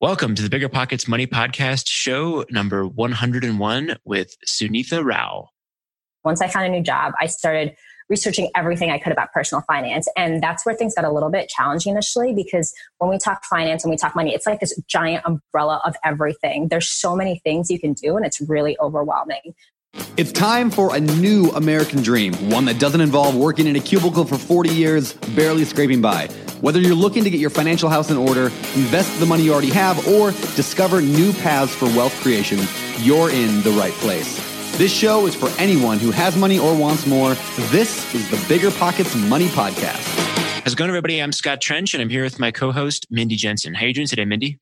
Welcome to the Bigger Pockets Money Podcast, show number 101 with Sunitha Rao. Once I found a new job, I started researching everything I could about personal finance. And that's where things got a little bit challenging initially because when we talk finance and we talk money, it's like this giant umbrella of everything. There's so many things you can do, and it's really overwhelming. It's time for a new American dream, one that doesn't involve working in a cubicle for 40 years, barely scraping by. Whether you're looking to get your financial house in order, invest the money you already have, or discover new paths for wealth creation, you're in the right place. This show is for anyone who has money or wants more. This is the Bigger Pockets Money Podcast. How's it going, everybody? I'm Scott Trench, and I'm here with my co-host, Mindy Jensen. How are you doing today, Mindy?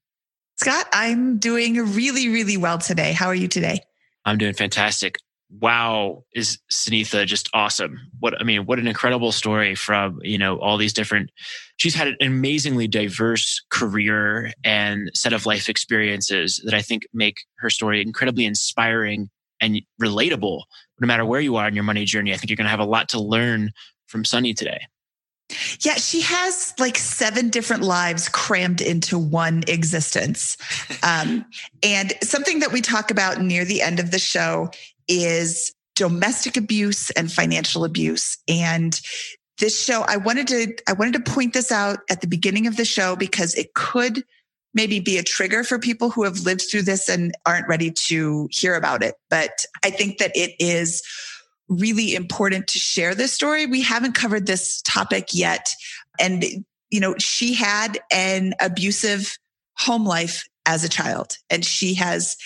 Scott, I'm doing really, really well today. How are you today? I'm doing fantastic wow, is Sunitha just awesome? What I mean, what an incredible story from you know all these different. She's had an amazingly diverse career and set of life experiences that I think make her story incredibly inspiring and relatable. No matter where you are in your money journey, I think you're going to have a lot to learn from Sunny today. Yeah, she has like seven different lives crammed into one existence. Um, and something that we talk about near the end of the show is domestic abuse and financial abuse. And this show, I wanted to, I wanted to point this out at the beginning of the show because it could maybe be a trigger for people who have lived through this and aren't ready to hear about it. But I think that it is really important to share this story. We haven't covered this topic yet. And, you know, she had an abusive home life as a child and she has,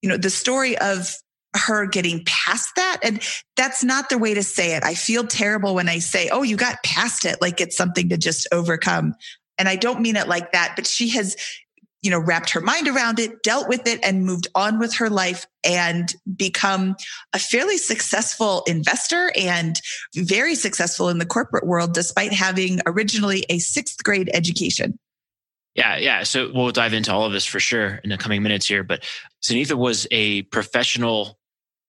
you know, the story of her getting past that. And that's not the way to say it. I feel terrible when I say, oh, you got past it, like it's something to just overcome. And I don't mean it like that, but she has, you know, wrapped her mind around it, dealt with it, and moved on with her life and become a fairly successful investor and very successful in the corporate world, despite having originally a sixth grade education. Yeah, yeah. So we'll dive into all of this for sure in the coming minutes here. But Sunitha was a professional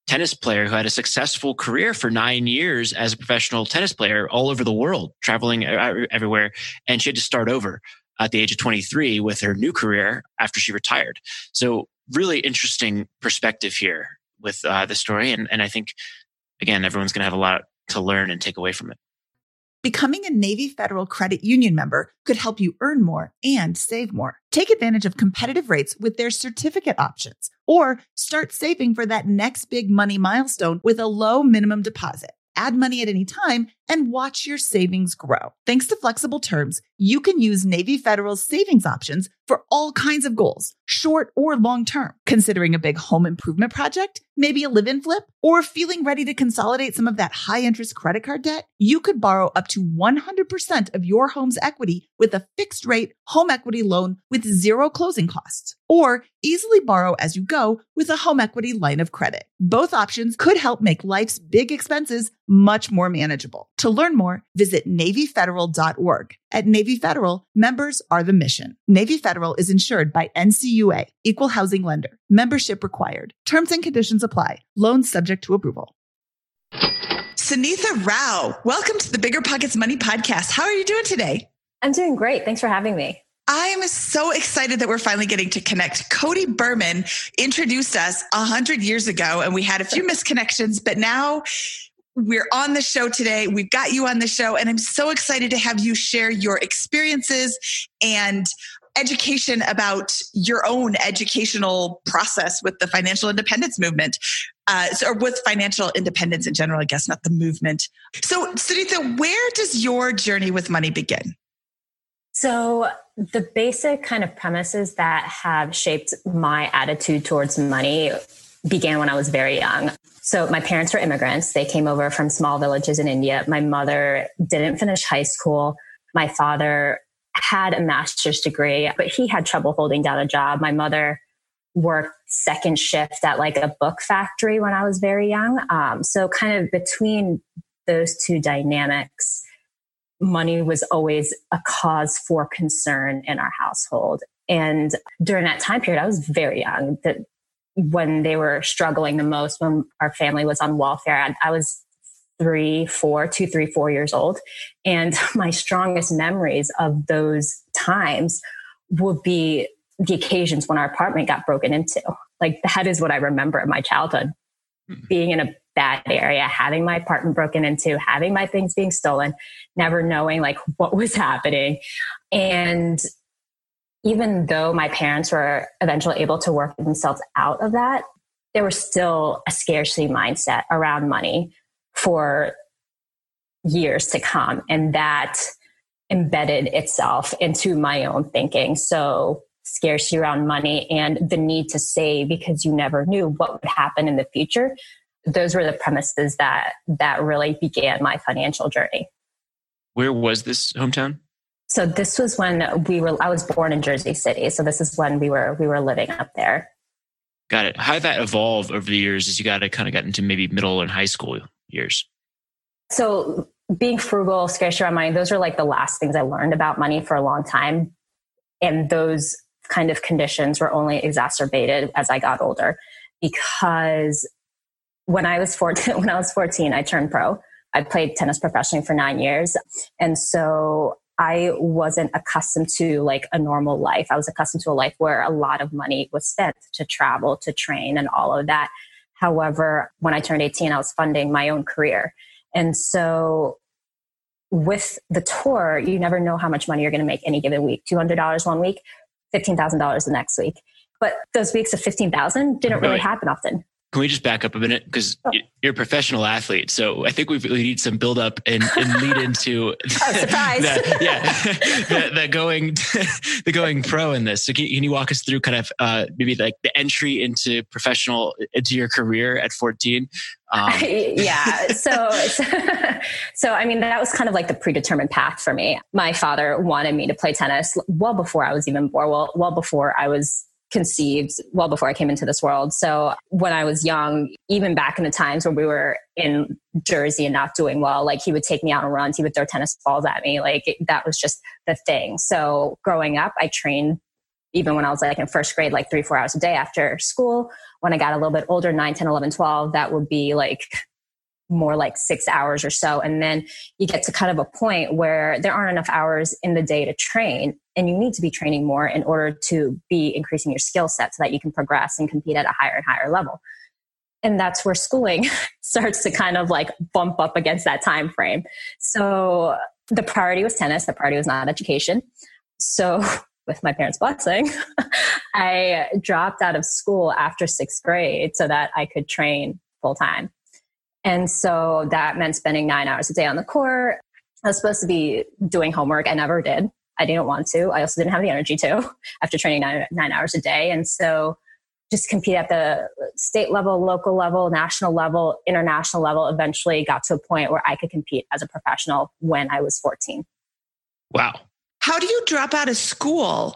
tennis player who had a successful career for nine years as a professional tennis player all over the world, traveling everywhere. And she had to start over at the age of 23 with her new career after she retired. So, really interesting perspective here with uh, the story. And, and I think, again, everyone's going to have a lot to learn and take away from it. Becoming a Navy Federal Credit Union member could help you earn more and save more. Take advantage of competitive rates with their certificate options or start saving for that next big money milestone with a low minimum deposit. Add money at any time and watch your savings grow. Thanks to flexible terms, you can use Navy Federal's savings options for all kinds of goals, short or long term. Considering a big home improvement project, maybe a live in flip, or feeling ready to consolidate some of that high interest credit card debt, you could borrow up to 100% of your home's equity with a fixed rate home equity loan with zero closing costs, or easily borrow as you go with a home equity line of credit. Both options could help make life's big expenses much more manageable. To learn more, visit NavyFederal.org. At Navy Federal, members are the mission. Navy Federal is insured by NCUA, Equal Housing Lender. Membership required. Terms and conditions apply. Loans subject to approval. Sunitha Rao, welcome to the Bigger Pockets Money Podcast. How are you doing today? I'm doing great. Thanks for having me. I'm so excited that we're finally getting to connect. Cody Berman introduced us a hundred years ago, and we had a few misconnections, but now we're on the show today. We've got you on the show, and I'm so excited to have you share your experiences and education about your own educational process with the financial independence movement, uh, or with financial independence in general, I guess, not the movement. So, Sunitha, where does your journey with money begin? So, the basic kind of premises that have shaped my attitude towards money began when I was very young. So my parents were immigrants. They came over from small villages in India. My mother didn't finish high school. My father had a master's degree, but he had trouble holding down a job. My mother worked second shift at like a book factory when I was very young. Um, so kind of between those two dynamics, money was always a cause for concern in our household. And during that time period, I was very young. When they were struggling the most, when our family was on welfare. I, I was three, four, two, three, four years old. And my strongest memories of those times would be the occasions when our apartment got broken into. Like that is what I remember of my childhood. Mm-hmm. Being in a bad area, having my apartment broken into, having my things being stolen, never knowing like what was happening. And even though my parents were eventually able to work themselves out of that, there was still a scarcity mindset around money for years to come. And that embedded itself into my own thinking. So scarcity around money and the need to save because you never knew what would happen in the future. Those were the premises that that really began my financial journey. Where was this hometown? So this was when we were I was born in Jersey City. So this is when we were we were living up there. Got it. How did that evolve over the years as you got to kind of got into maybe middle and high school years? So being frugal, scarce around money, those are like the last things I learned about money for a long time. And those kind of conditions were only exacerbated as I got older because when I was 14, when I was 14, I turned pro. I played tennis professionally for nine years. And so I wasn't accustomed to like a normal life. I was accustomed to a life where a lot of money was spent to travel, to train, and all of that. However, when I turned 18, I was funding my own career. And so with the tour, you never know how much money you're going to make any given week. $200 one week, $15,000 the next week. But those weeks of 15,000 didn't really happen often. Can we just back up a minute? Because you're a professional athlete. So I think we need some build up and, and lead into oh, surprise. the, yeah, the, the, going the going pro in this. So can, can you walk us through kind of uh, maybe like the entry into professional into your career at 14? Um. yeah. So, so, so, I mean, that was kind of like the predetermined path for me. My father wanted me to play tennis well before I was even born, well, well before I was conceived well before I came into this world. So when I was young, even back in the times when we were in Jersey and not doing well, like he would take me out on runs, he would throw tennis balls at me. Like it, that was just the thing. So growing up, I trained even when I was like in first grade, like three, four hours a day after school. When I got a little bit older, 9, 10, 11, 12, that would be like more like six hours or so. And then you get to kind of a point where there aren't enough hours in the day to train. And you need to be training more in order to be increasing your skill set so that you can progress and compete at a higher and higher level. And that's where schooling starts to kind of like bump up against that time frame. So the priority was tennis, the priority was not education. So with my parents' blessing, I dropped out of school after sixth grade so that I could train full time. And so that meant spending nine hours a day on the court. I was supposed to be doing homework. I never did. I didn't want to. I also didn't have the energy to after training nine, nine hours a day. And so just compete at the state level, local level, national level, international level, eventually got to a point where I could compete as a professional when I was 14. Wow. How do you drop out of school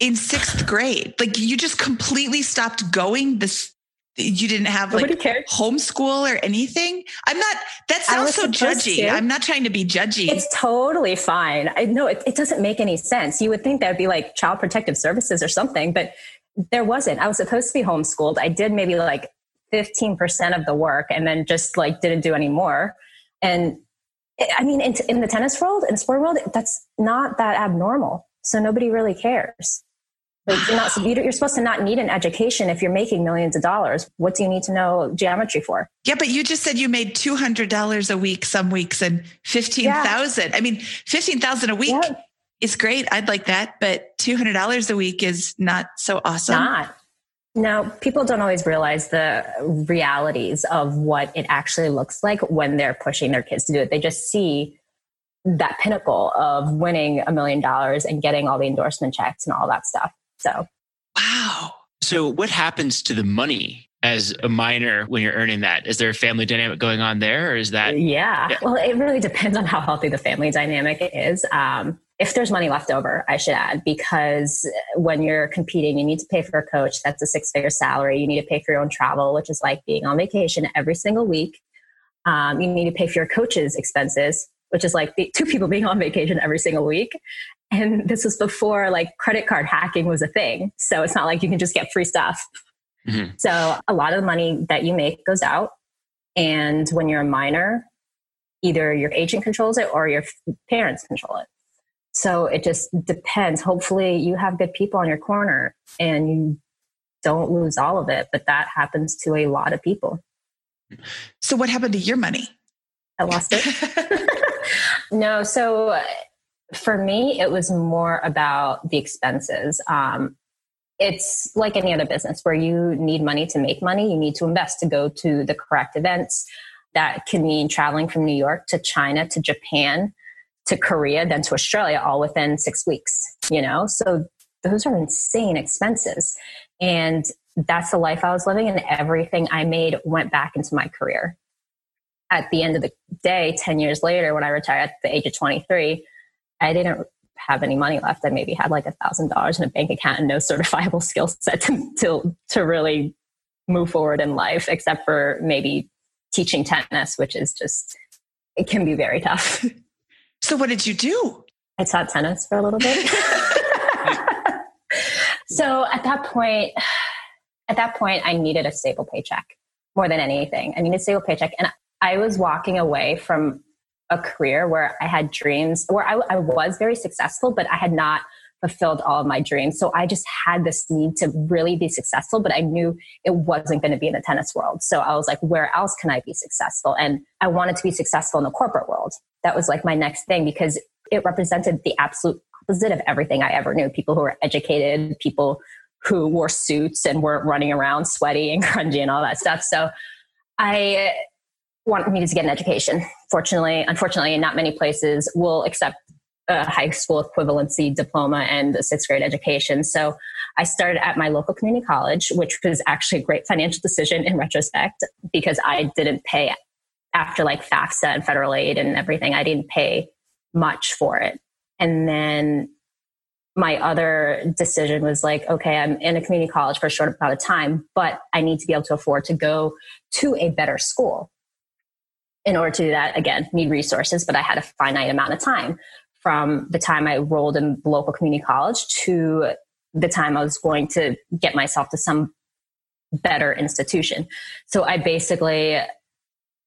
in sixth grade? Like you just completely stopped going this you didn't have Nobody like cared. homeschool or anything? I'm not that sounds so judgy. to. i'm not trying to be judgy. It's totally fine. I know it, it doesn't make any sense. You would think that would be like child protective services or something but there wasn't. I was supposed to be homeschooled. I did maybe like 15% of the work and then just like didn't do any more. And eh, i mean in, in the tennis world in sport world that's not that abnormal. So nobody really cares like you're not you're supposed to not need an education if you're making millions of dollars. What do you need to know geometry for? Yeah, but you just said you made two hundred dollars a week some weeks and fifteen thousand. Yeah. I mean, fifteen thousand a week yeah. is great. I'd like that, but two hundred dollars a week is not so awesome. Not. Now, people don't always realize the realities of what it actually looks like when they're pushing their kids to do it. They just see that pinnacle of winning a million dollars and getting all the endorsement checks and all that stuff. So, wow. So, what happens to the money as a minor when you're earning that? Is there a family dynamic going on there, or is that? Yeah. yeah. Well, it really depends on how healthy the family dynamic is. Um, if there's money left over, I should add, because when you're competing, you need to pay for a coach. That's a six figure salary. You need to pay for your own travel, which is like being on vacation every single week. Um, you need to pay for your coach's expenses, which is like two people being on vacation every single week. And this was before like credit card hacking was a thing. So it's not like you can just get free stuff. Mm-hmm. So a lot of the money that you make goes out. And when you're a minor, either your agent controls it or your parents control it. So it just depends. Hopefully, you have good people on your corner and you don't lose all of it, but that happens to a lot of people. So, what happened to your money? I lost it. no, so for me, it was more about the expenses. Um, it's like any other business where you need money to make money. You need to invest to go to the correct events. That can mean traveling from New York to China to Japan to Korea, then to Australia, all within six weeks, you know? So those are insane expenses. And that's the life I was living, and everything I made went back into my career. At the end of the day, 10 years later, when I retired at the age of 23, I didn't have any money left. I maybe had like a thousand dollars in a bank account and no certifiable skill set to, to, to really move forward in life, except for maybe teaching tennis, which is just, it can be very tough. So, what did you do? I taught tennis for a little bit. so, at that point, at that point, I needed a stable paycheck more than anything. I needed a stable paycheck. And I was walking away from a career where I had dreams, where I, I was very successful, but I had not fulfilled all of my dreams. So I just had this need to really be successful, but I knew it wasn't going to be in the tennis world. So I was like, where else can I be successful? And I wanted to be successful in the corporate world. That was like my next thing because it represented the absolute opposite of everything I ever knew. People who were educated, people who wore suits and weren't running around sweaty and grungy and all that stuff. So I wanted needed to get an education. Fortunately, unfortunately, not many places will accept a high school equivalency diploma and a sixth grade education. So I started at my local community college, which was actually a great financial decision in retrospect because I didn't pay after like FAFSA and federal aid and everything. I didn't pay much for it. And then my other decision was like, okay, I'm in a community college for a short amount of time, but I need to be able to afford to go to a better school. In order to do that, again, need resources, but I had a finite amount of time from the time I enrolled in local community college to the time I was going to get myself to some better institution. So I basically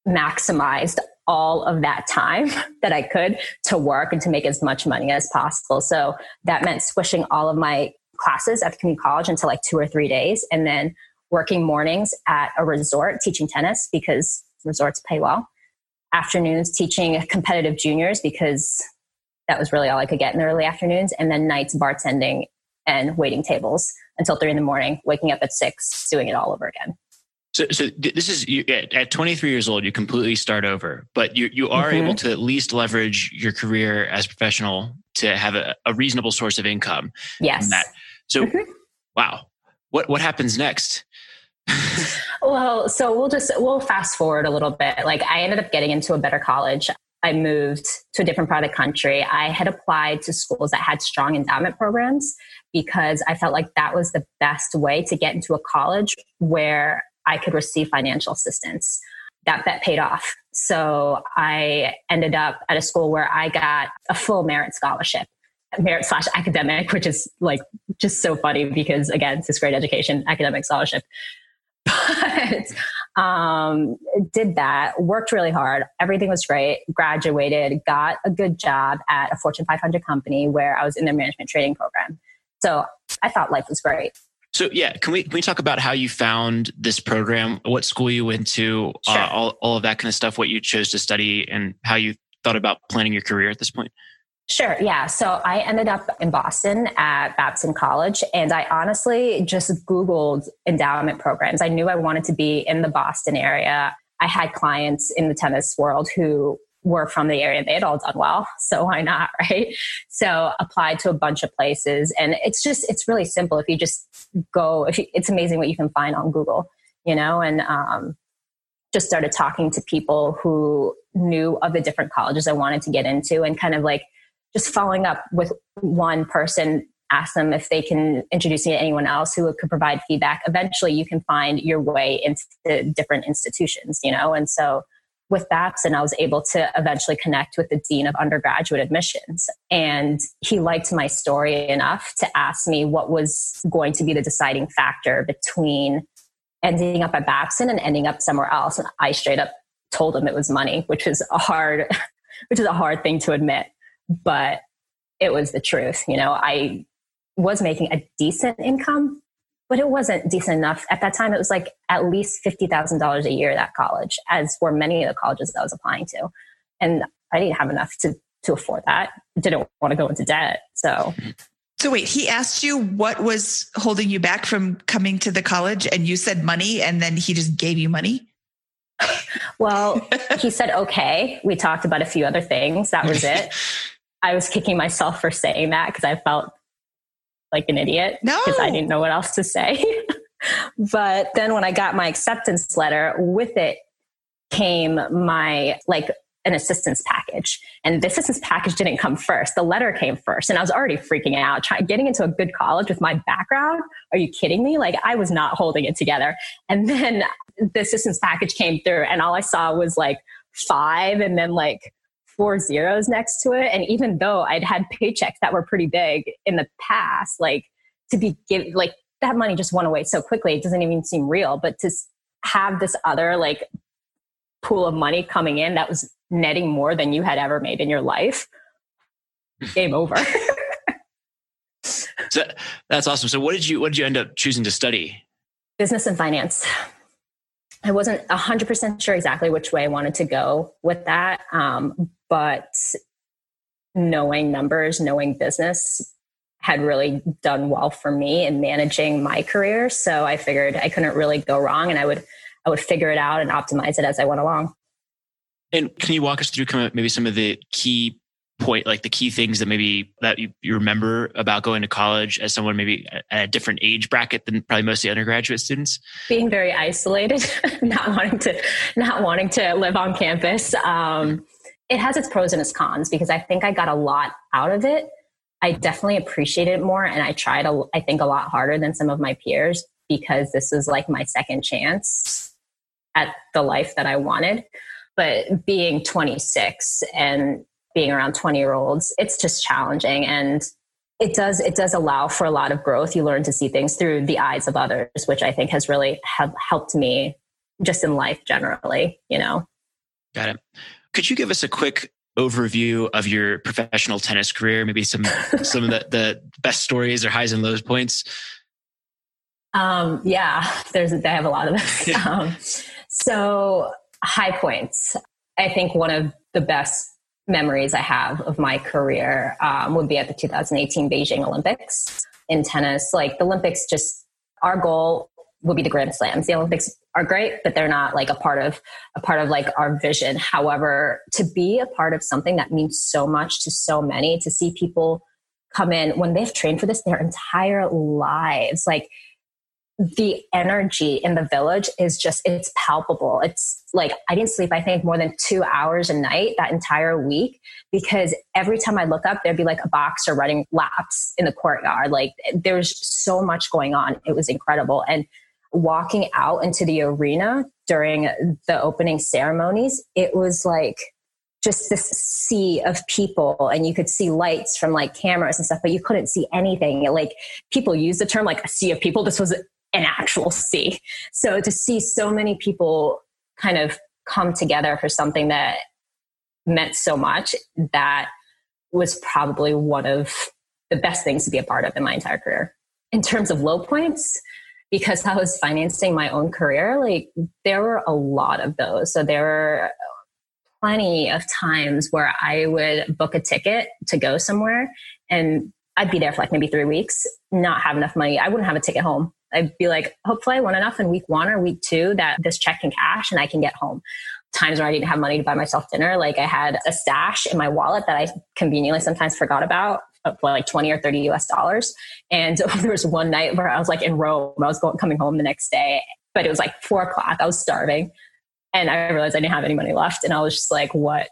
maximized all of that time that I could to work and to make as much money as possible. So that meant squishing all of my classes at the community college into like two or three days and then working mornings at a resort teaching tennis because resorts pay well. Afternoons teaching competitive juniors because that was really all I could get in the early afternoons. And then nights bartending and waiting tables until three in the morning, waking up at six, doing it all over again. So, so this is you, at 23 years old, you completely start over, but you you are mm-hmm. able to at least leverage your career as a professional to have a, a reasonable source of income. Yes. That. So, mm-hmm. wow, what what happens next? well, so we'll just we'll fast forward a little bit. Like I ended up getting into a better college. I moved to a different part of the country. I had applied to schools that had strong endowment programs because I felt like that was the best way to get into a college where I could receive financial assistance. That bet paid off. So I ended up at a school where I got a full merit scholarship, merit slash academic, which is like just so funny because again, it's this great education, academic scholarship. But um, did that, worked really hard. Everything was great. Graduated, got a good job at a Fortune 500 company where I was in their management training program. So I thought life was great. So yeah, can we can we talk about how you found this program, what school you went to, uh, sure. uh, all all of that kind of stuff, what you chose to study, and how you thought about planning your career at this point? Sure. Yeah. So I ended up in Boston at Babson College, and I honestly just Googled endowment programs. I knew I wanted to be in the Boston area. I had clients in the tennis world who were from the area. They had all done well. So why not? Right. So applied to a bunch of places. And it's just, it's really simple. If you just go, if you, it's amazing what you can find on Google, you know, and, um, just started talking to people who knew of the different colleges I wanted to get into and kind of like just following up with one person ask them if they can introduce me to anyone else who could provide feedback eventually you can find your way into different institutions you know and so with Babson, I was able to eventually connect with the dean of undergraduate admissions. And he liked my story enough to ask me what was going to be the deciding factor between ending up at Babson and ending up somewhere else. And I straight up told him it was money, which is a hard, which is a hard thing to admit. But it was the truth. You know, I was making a decent income, but it wasn't decent enough. At that time, it was like at least $50,000 a year at college, as were many of the colleges I was applying to. And I didn't have enough to, to afford that. Didn't want to go into debt. So. So wait, he asked you what was holding you back from coming to the college and you said money and then he just gave you money? well, he said, okay. We talked about a few other things. That was it. I was kicking myself for saying that because I felt like an idiot because no. I didn't know what else to say. but then when I got my acceptance letter, with it came my like an assistance package. And the assistance package didn't come first. The letter came first. And I was already freaking out. Try, getting into a good college with my background. Are you kidding me? Like I was not holding it together. And then the assistance package came through and all I saw was like five and then like four zeros next to it. And even though I'd had paychecks that were pretty big in the past, like to be given, like that money just went away so quickly. It doesn't even seem real. But to have this other like pool of money coming in that was netting more than you had ever made in your life, game over. so that's awesome. So what did you what did you end up choosing to study? Business and finance. I wasn't 100% sure exactly which way I wanted to go with that. Um, but knowing numbers, knowing business had really done well for me in managing my career. So I figured I couldn't really go wrong and I would I would figure it out and optimize it as I went along. And can you walk us through maybe some of the key point, like the key things that maybe that you, you remember about going to college as someone maybe at a different age bracket than probably most of the undergraduate students? Being very isolated, not wanting to, not wanting to live on campus. Um, it has its pros and its cons because I think I got a lot out of it. I definitely appreciate it more, and I tried. A, I think a lot harder than some of my peers because this was like my second chance at the life that I wanted. But being 26 and being around 20 year olds, it's just challenging. And it does, it does allow for a lot of growth. You learn to see things through the eyes of others, which I think has really have helped me just in life generally, you know? Got it. Could you give us a quick overview of your professional tennis career? Maybe some, some of the, the best stories or highs and lows points? Um, yeah, there's, they have a lot of this. Yeah. Um, so high points. I think one of the best memories I have of my career um, would be at the 2018 Beijing Olympics in tennis. Like the Olympics, just our goal would be the Grand Slams. The Olympics are great, but they're not like a part of a part of like our vision. However, to be a part of something that means so much to so many, to see people come in when they've trained for this their entire lives, like the energy in the village is just it's palpable. It's like i didn't sleep i think more than two hours a night that entire week because every time i look up there'd be like a boxer running laps in the courtyard. Like there's so much going on. It was incredible. And walking out into the arena during the opening ceremonies it was like just this sea of people and you could see lights from like cameras and stuff but you couldn't see anything. Like people use the term like a sea of people. This was an actual sea. So to see so many people kind of come together for something that meant so much, that was probably one of the best things to be a part of in my entire career. In terms of low points, because I was financing my own career, like there were a lot of those. So there were plenty of times where I would book a ticket to go somewhere and I'd be there for like maybe three weeks, not have enough money. I wouldn't have a ticket home. I'd be like, hopefully I won enough in week one or week two that this check can cash and I can get home. Times where I didn't have money to buy myself dinner, like I had a stash in my wallet that I conveniently sometimes forgot about uh, for like 20 or 30 US dollars. And there was one night where I was like in Rome. I was going, coming home the next day, but it was like four o'clock. I was starving. And I realized I didn't have any money left. And I was just like, what?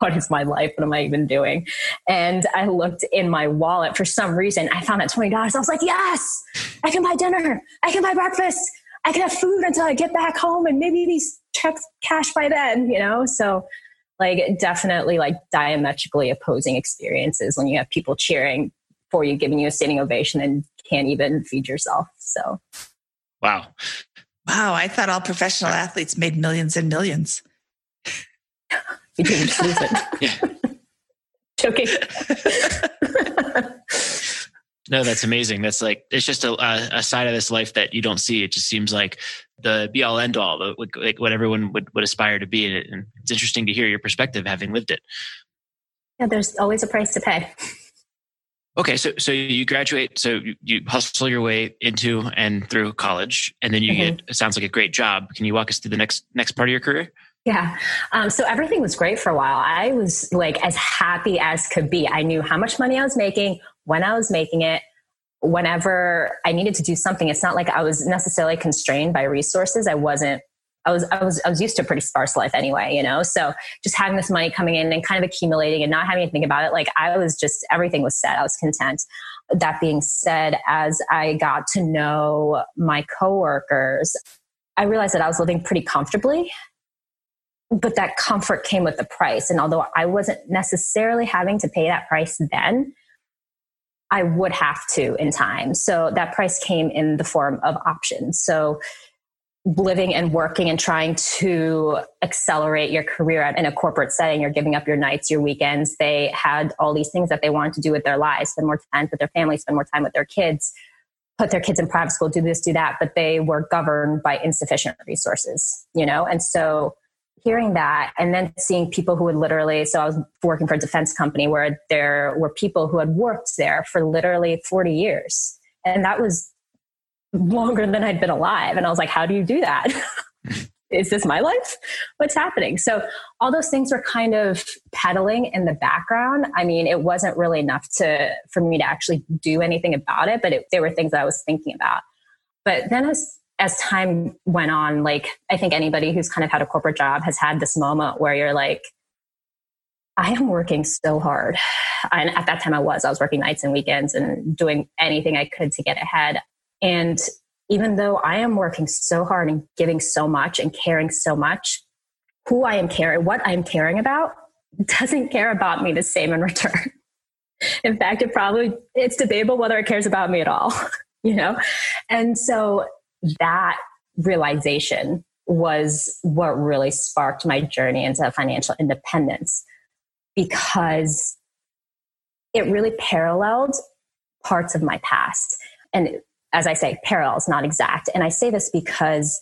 What is my life? What am I even doing? And I looked in my wallet for some reason. I found that $20. I was like, yes, I can buy dinner. I can buy breakfast. I can have food until I get back home and maybe these checks cash by then, you know? So like definitely like diametrically opposing experiences when you have people cheering for you, giving you a standing ovation and can't even feed yourself. So Wow. Wow. I thought all professional athletes made millions and millions. You didn't lose it. yeah. Joking. no, that's amazing. That's like it's just a, a side of this life that you don't see. It just seems like the be all end all, like what everyone would, would aspire to be. And it's interesting to hear your perspective, having lived it. Yeah, there's always a price to pay. Okay, so so you graduate, so you, you hustle your way into and through college, and then you mm-hmm. get it sounds like a great job. Can you walk us through the next next part of your career? Yeah. Um, so everything was great for a while. I was like as happy as could be. I knew how much money I was making, when I was making it, whenever I needed to do something. It's not like I was necessarily constrained by resources. I wasn't. I was, I was, I was used to a pretty sparse life anyway, you know? So just having this money coming in and kind of accumulating and not having to think about it, like I was just, everything was set. I was content. That being said, as I got to know my coworkers, I realized that I was living pretty comfortably but that comfort came with the price. And although I wasn't necessarily having to pay that price then, I would have to in time. So that price came in the form of options. So living and working and trying to accelerate your career in a corporate setting, you're giving up your nights, your weekends. They had all these things that they wanted to do with their lives, spend more time with their family, spend more time with their kids, put their kids in private school, do this, do that, but they were governed by insufficient resources, you know? And so hearing that and then seeing people who would literally so i was working for a defense company where there were people who had worked there for literally 40 years. And that was longer than i'd been alive. And i was like how do you do that? Is this my life? What's happening? So all those things were kind of pedaling in the background. I mean it wasn't really enough to for me to actually do anything about it but it, were things that i was thinking about. But then as as time went on, like I think anybody who's kind of had a corporate job has had this moment where you're like, I am working so hard. And at that time I was, I was working nights and weekends and doing anything I could to get ahead. And even though I am working so hard and giving so much and caring so much, who I am caring, what I'm caring about doesn't care about me the same in return. in fact, it probably, it's debatable whether it cares about me at all, you know? And so that realization was what really sparked my journey into financial independence because it really paralleled parts of my past. And as I say, parallels, not exact. And I say this because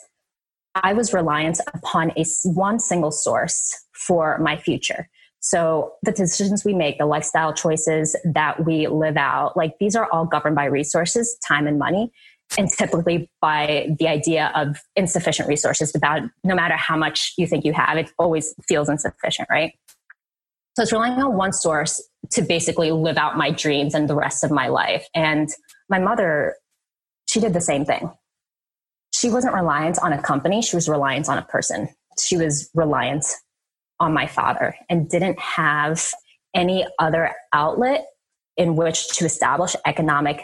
I was reliant upon a one single source for my future. So the decisions we make, the lifestyle choices that we live out, like these are all governed by resources, time and money and typically by the idea of insufficient resources about no matter how much you think you have it always feels insufficient right? So it's relying on one source to basically live out my dreams and the rest of my life. And my mother she did the same thing. She wasn't reliant on a company. She was reliant on a person. She was reliant on my father and didn't have any other outlet in which to establish economic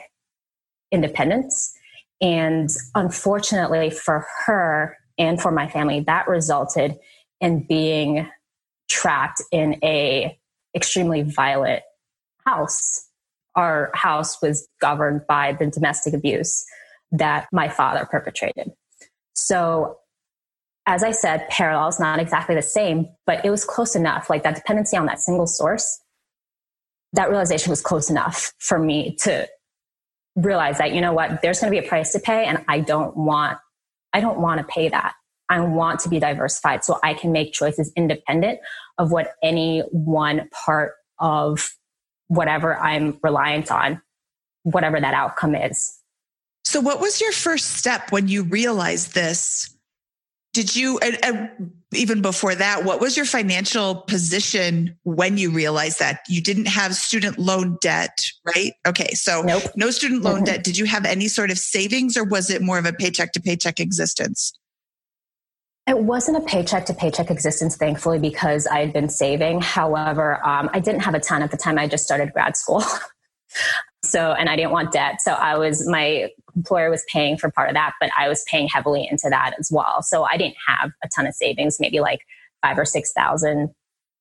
independence and unfortunately for her and for my family, that resulted in being trapped in a extremely violent house. Our house was governed by the domestic abuse that my father perpetrated. So, as I said, parallels, not exactly the same, but it was close enough. Like that dependency on that single source, that realization was close enough for me to realize that you know what there's going to be a price to pay and i don't want i don't want to pay that. I want to be diversified so i can make choices independent of what any one part of whatever i'm reliant on whatever that outcome is. So what was your first step when you realized this did you and, and, even before that what was your financial position when you realized that you didn't have student loan debt right okay so nope. no student loan mm-hmm. debt did you have any sort of savings or was it more of a paycheck to paycheck existence it wasn't a paycheck to paycheck existence, thankfully, because I had been saving. However, um, I didn't have a ton at the time I just started grad school. So, and I didn't want debt. So I was, my employer was paying for part of that, but I was paying heavily into that as well. So I didn't have a ton of savings, maybe like five or 6,000,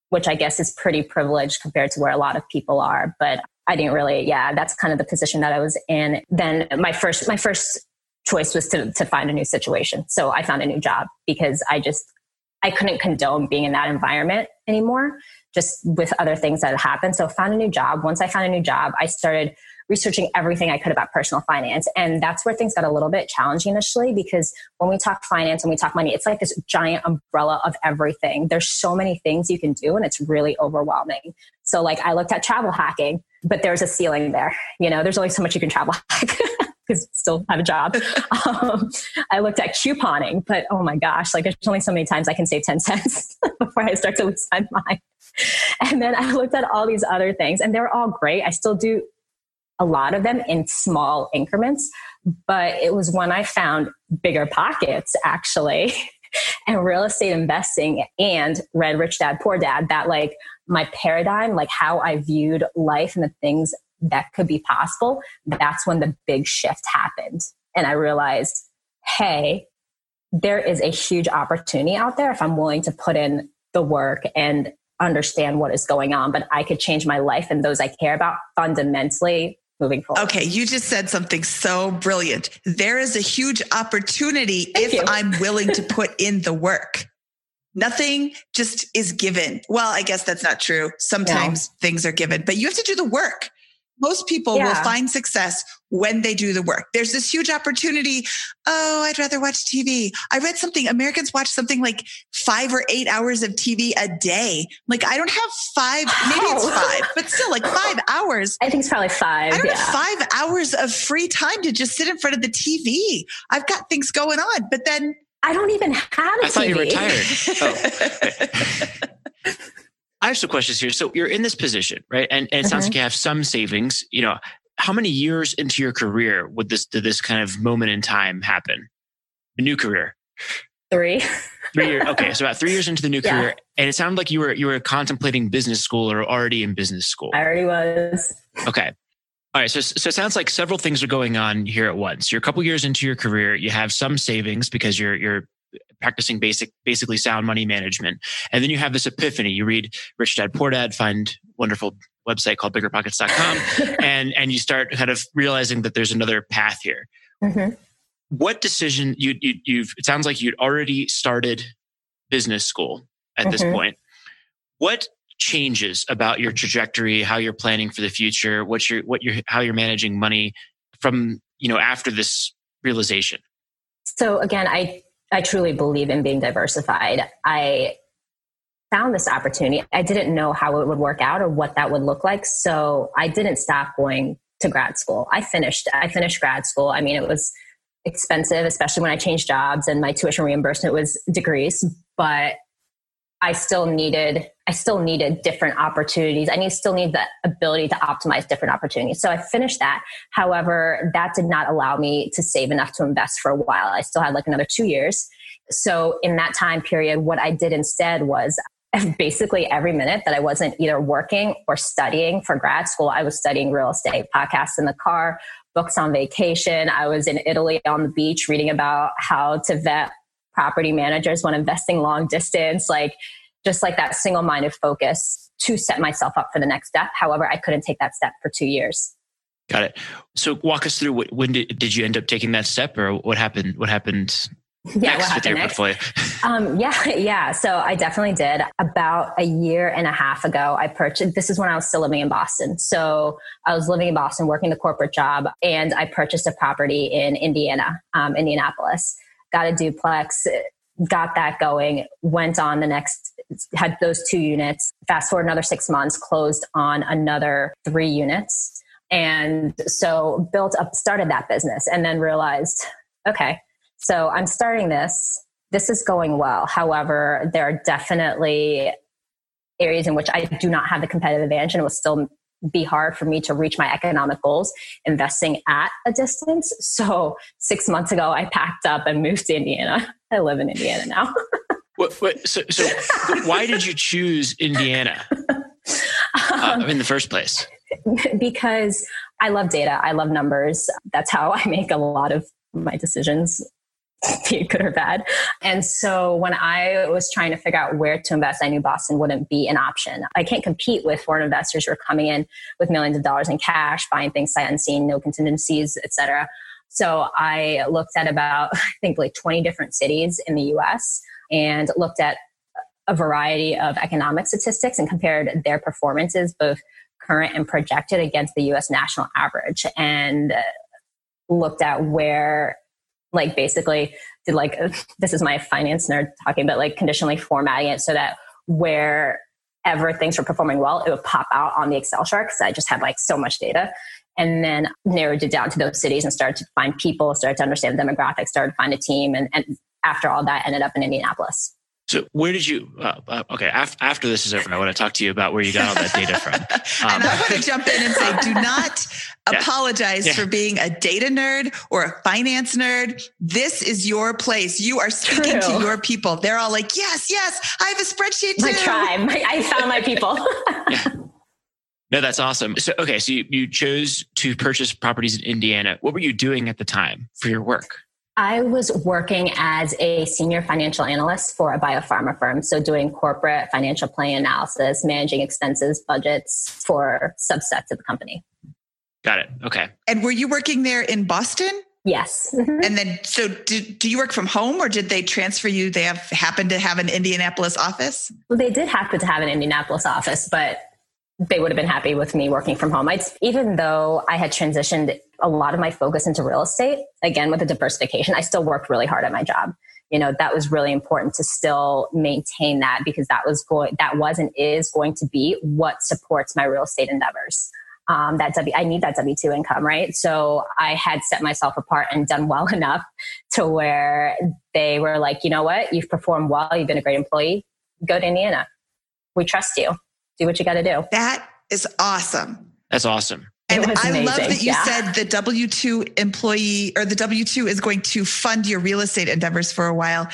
which I guess is pretty privileged compared to where a lot of people are. But I didn't really, yeah, that's kind of the position that I was in. Then my first, my first choice was to, to find a new situation. So I found a new job because I just, I couldn't condone being in that environment anymore. just with other things that happened. So found a new job. Once I found a new job, I started researching everything I could about personal finance. And that's where things got a little bit challenging initially because when we talk finance and we talk money, it's like this giant umbrella of everything. There's so many things you can do and it's really overwhelming. So like I looked at travel hacking, but there's a ceiling there. You know, there's only so much you can travel hack. Because still have a job. Um, I looked at couponing, but oh my gosh, like there's only so many times I can save 10 cents before I start to lose my mind. And then I looked at all these other things and they're all great. I still do a lot of them in small increments. But it was when I found bigger pockets actually and real estate investing and read Rich Dad Poor Dad that like my paradigm, like how I viewed life and the things that could be possible, that's when the big shift happened. And I realized, hey, there is a huge opportunity out there if I'm willing to put in the work and understand what is going on. But I could change my life and those I care about fundamentally moving forward. Okay, you just said something so brilliant. There is a huge opportunity Thank if you. I'm willing to put in the work. Nothing just is given. Well, I guess that's not true. Sometimes things are given, but you have to do the work. Most people will find success when they do the work. There's this huge opportunity. Oh, I'd rather watch TV. I read something. Americans watch something like five or eight hours of TV a day. Like I don't have five, maybe it's five, but still like five hours. I think it's probably five. I don't yeah. have five hours of free time to just sit in front of the TV. I've got things going on, but then I don't even have a I thought you were retired. Oh. I have some questions here. So you're in this position, right? And, and it sounds Mhm. like you have some savings. You know, how many years into your career would this did this kind of moment in time happen? A new career. Three. Three years. Okay, so about three years into the new Yeah. career, and it sounded like you were you were contemplating business school or already in business school. I already was. Okay. All right. So, so it sounds like several things are going on here at once. You're a couple years into your career. You have some savings because you're you're practicing basic, basically sound money management, and then you have this epiphany. You read Rich Dad Poor Dad, find wonderful website called BiggerPockets.com, and and you start kind of realizing that there's another path here. Mhm. What decision you, you you've? It sounds like you'd already started business school at this Mhm. point. What changes about your trajectory, how you're planning for the future, what you're what you're how you're managing money from you know after this realization? So again, I I truly believe in being diversified. I found this opportunity. I didn't know how it would work out or what that would look like, so I didn't stop going to grad school. I finished I finished grad school. I mean, it was expensive, especially when I changed jobs and my tuition reimbursement was decreased, but I still needed I still needed different opportunities. I need still need the ability to optimize different opportunities. So I finished that. However, that did not allow me to save enough to invest for a while. I still had like another 2 years. So in that time period what I did instead was basically every minute that I wasn't either working or studying for grad school, I was studying real estate, podcasts in the car, books on vacation. I was in Italy on the beach reading about how to vet property managers when investing long distance, like just like that single minded focus to set myself up for the next step. However, I couldn't take that step for two years. Got it. So walk us through what, when did, did you end up taking that step, or what happened? What happened Yeah, next with your next? portfolio? Um, yeah, yeah. So I definitely did. About a year and a half ago, I purchased. This is when I was still living in Boston. So I was living in Boston, working the corporate job, and I purchased a property in Indiana, um, Indianapolis. Got a duplex, got that going. Went on the next, had those two units. Fast forward another six months, closed on another three units, and so built up, started that business, and then realized, okay, so I'm starting this this is going well. However, there are definitely areas in which I do not have the competitive advantage and will still be hard for me to reach my economic goals investing at a distance. So six months ago, I packed up and moved to Indiana. I live in Indiana now. What, what, so, so why did you choose Indiana uh, in the first place? because I love data. I love numbers. That's how I make a lot of my decisions, be good or bad. And so when I was trying to figure out where to invest, I knew Boston wouldn't be an option. I can't compete with foreign investors who are coming in with millions of dollars in cash, buying things sight unseen, no contingencies, et cetera. So I looked at about, I think, like 20 different cities in the US and looked at a variety of economic statistics and compared their performances, both current and projected, against the US national average and looked at where, like, basically did like, this is my finance nerd talking, but like conditionally formatting it so that wherever things were performing well, it would pop out on the Excel chart because I just had like so much data. And then narrowed it down to those cities and started to find people, started to understand demographics, started to find a team. And, and after all that, ended up in Indianapolis. So where did you? Uh, uh, okay, after, after this is over, I want to talk to you about where you got all that data from. Um, and I want to jump in and say, do not yeah. apologize yeah. for being a data nerd or a finance nerd. This is your place. You are speaking True. to your people. They're all like, yes, yes, I have a spreadsheet too. My tribe. I found my people. yeah. No, that's awesome. So, okay, so you, you chose to purchase properties in Indiana. What were you doing at the time for your work? I was working as a senior financial analyst for a biopharma firm. So doing corporate financial plan analysis, managing expenses, budgets for subsets of the company. Got it. Okay. And were you working there in Boston? Yes. Mm-hmm. and then, so do, do you work from home or did they transfer you? They have happened to have an Indianapolis office? Well, they did happen to have an Indianapolis office, but they would have been happy with me working from home. I'd, even though I had transitioned a lot of my focus into real estate, again, with the diversification, I still worked really hard at my job. You know, that was really important to still maintain that because that was going, that was and is going to be what supports my real estate endeavors. Um, that W, I need that W 2 income, right? So I had set myself apart and done well enough to where they were like, you know what? You've performed well. You've been a great employee. Go to Indiana. We trust you do what you got to do. That is awesome. That's awesome. And I love that you yeah. said the W 2 employee or the W 2 is going to fund your real estate endeavors for a while.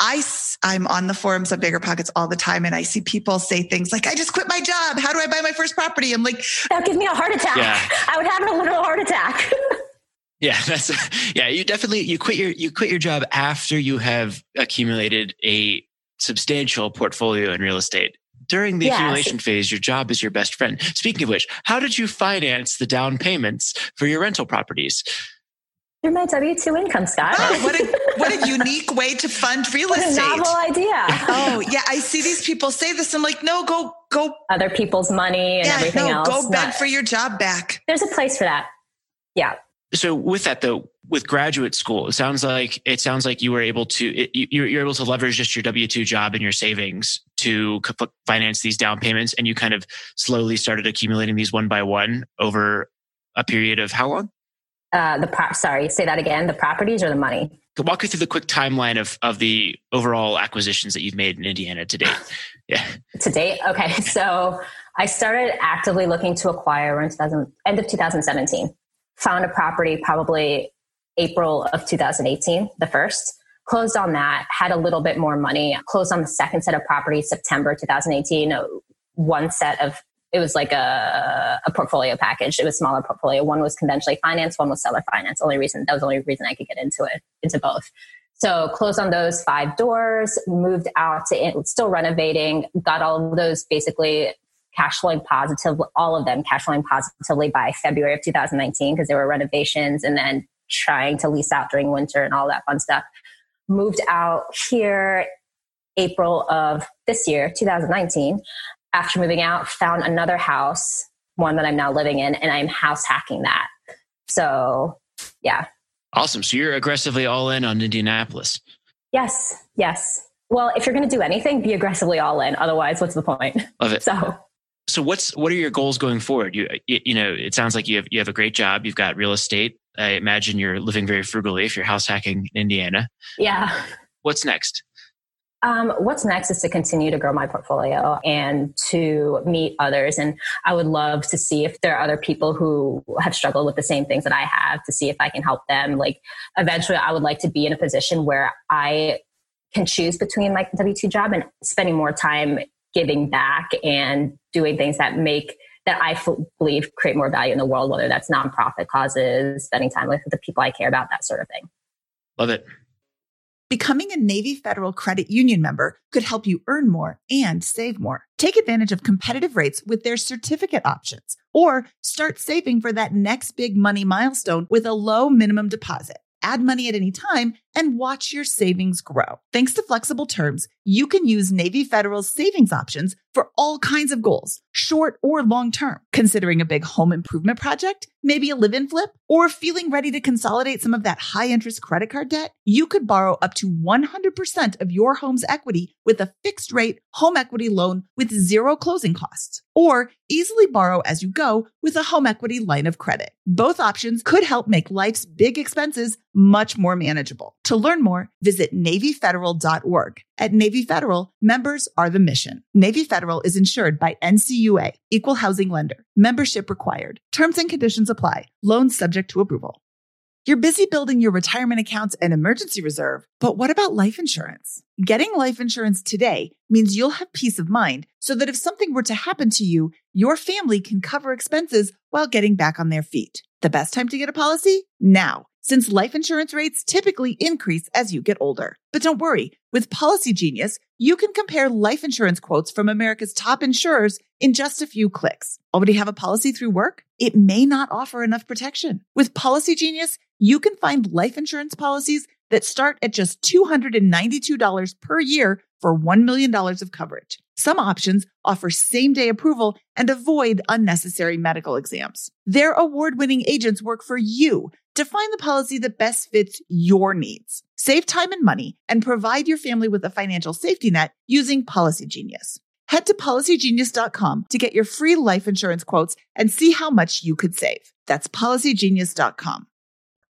I, I'm on the forums of Bigger Pockets all the time, and I see people say things like, I just quit my job. How do I buy my first property? I'm like, that gives me a heart attack. Yeah. I would have a literal heart attack. yeah, that's, yeah, you definitely, you quit your, you quit your job after you have accumulated a substantial portfolio in real estate during the yes. accumulation phase, your job is your best friend. Speaking of which, how did you finance the down payments for your rental properties? Through my W two income, Scott. Oh, what a what a unique way to fund real what estate. A novel idea. Oh yeah, I see these people say this. I'm like, no, go go. Other people's money and yeah, everything no, else. Go beg Not, for your job back. There's a place for that. Yeah. So with that though, with graduate school, it sounds like it sounds like you were able to it, you're, you're able to leverage just your W two job and your savings to finance these down payments, and you kind of slowly started accumulating these one by one over a period of how long? Uh, the pro- sorry, say that again. The properties or the money? Walk me through the quick timeline of of the overall acquisitions that you've made in Indiana to date. Yeah, to date. Okay, so I started actively looking to acquire in 2000, end of 2017 found a property probably April of 2018, the first. Closed on that, had a little bit more money, closed on the second set of properties September 2018. One set of, it was like a, a portfolio package. It was smaller portfolio. One was conventionally financed, one was seller finance. Only reason, that was the only reason I could get into it, into both. So closed on those five doors, moved out to still renovating, got all of those basically cash flowing positive, all of them cash flowing positively by February of 2019 because there were renovations and then trying to lease out during winter and all that fun stuff. Moved out here April of this year, 2019. After moving out, found another house, one that I'm now living in, and I'm house hacking that. So, yeah. Awesome. So you're aggressively all in on Indianapolis. Yes. Yes. Well, if you're going to do anything, be aggressively all in. Otherwise, what's the point? Love it. So, so what's what are your goals going forward? You you know, it sounds like you have you have a great job. You've got real estate. I imagine you're living very frugally if you're house hacking in Indiana. Yeah. What's next? Um, what's next is to continue to grow my portfolio and to meet others. And I would love to see if there are other people who have struggled with the same things that I have to see if I can help them. Like eventually I would like to be in a position where I can choose between the W 2 job and spending more time giving back and doing things that make that I f- believe create more value in the world, whether that's nonprofit causes, spending time with the people I care about, that sort of thing. Love it. Becoming a Navy Federal Credit Union member could help you earn more and save more. Take advantage of competitive rates with their certificate options or start saving for that next big money milestone with a low minimum deposit. Add money at any time and watch your savings grow. Thanks to flexible terms, you can use Navy Federal's savings options for all kinds of goals, short or long term. Considering a big home improvement project, maybe a live in flip, or feeling ready to consolidate some of that high interest credit card debt, you could borrow up to 100% of your home's equity with a fixed rate home equity loan with zero closing costs, or easily borrow as you go with a home equity line of credit. Both options could help make life's big expenses much more manageable. To learn more, visit NavyFederal.org. At Navy Federal, members are the mission. Navy Federal is insured by NCUA, Equal Housing Lender. Membership required. Terms and conditions apply. Loans subject to approval. You're busy building your retirement accounts and emergency reserve, but what about life insurance? Getting life insurance today means you'll have peace of mind so that if something were to happen to you, your family can cover expenses while getting back on their feet. The best time to get a policy? Now since life insurance rates typically increase as you get older. But don't worry, with Policy Genius, you can compare life insurance quotes from America's top insurers in just a few clicks. Already have a policy through work? It may not offer enough protection. With Policy Genius, you can find life insurance policies that start at just $292 per year for $1 million of coverage. Some options offer same day approval and avoid unnecessary medical exams. Their award winning agents work for you to find the policy that best fits your needs. Save time and money and provide your family with a financial safety net using Policy Genius. Head to policygenius.com to get your free life insurance quotes and see how much you could save. That's policygenius.com.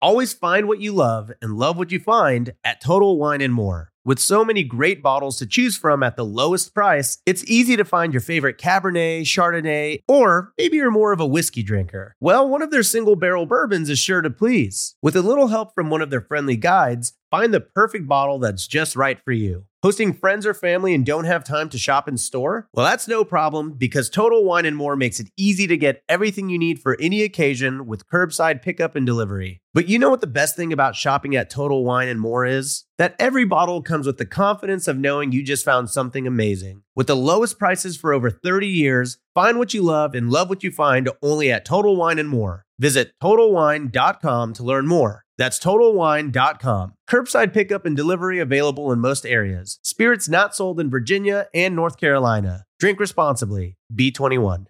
Always find what you love and love what you find at Total Wine and More. With so many great bottles to choose from at the lowest price, it's easy to find your favorite Cabernet, Chardonnay, or maybe you're more of a whiskey drinker. Well, one of their single barrel bourbons is sure to please. With a little help from one of their friendly guides, find the perfect bottle that's just right for you. Hosting friends or family and don't have time to shop in store? Well, that's no problem because Total Wine and More makes it easy to get everything you need for any occasion with curbside pickup and delivery. But you know what the best thing about shopping at Total Wine and More is? That every bottle comes with the confidence of knowing you just found something amazing. With the lowest prices for over 30 years, find what you love and love what you find only at Total Wine and More. Visit TotalWine.com to learn more. That's TotalWine.com. Curbside pickup and delivery available in most areas. Spirits not sold in Virginia and North Carolina. Drink responsibly. B21.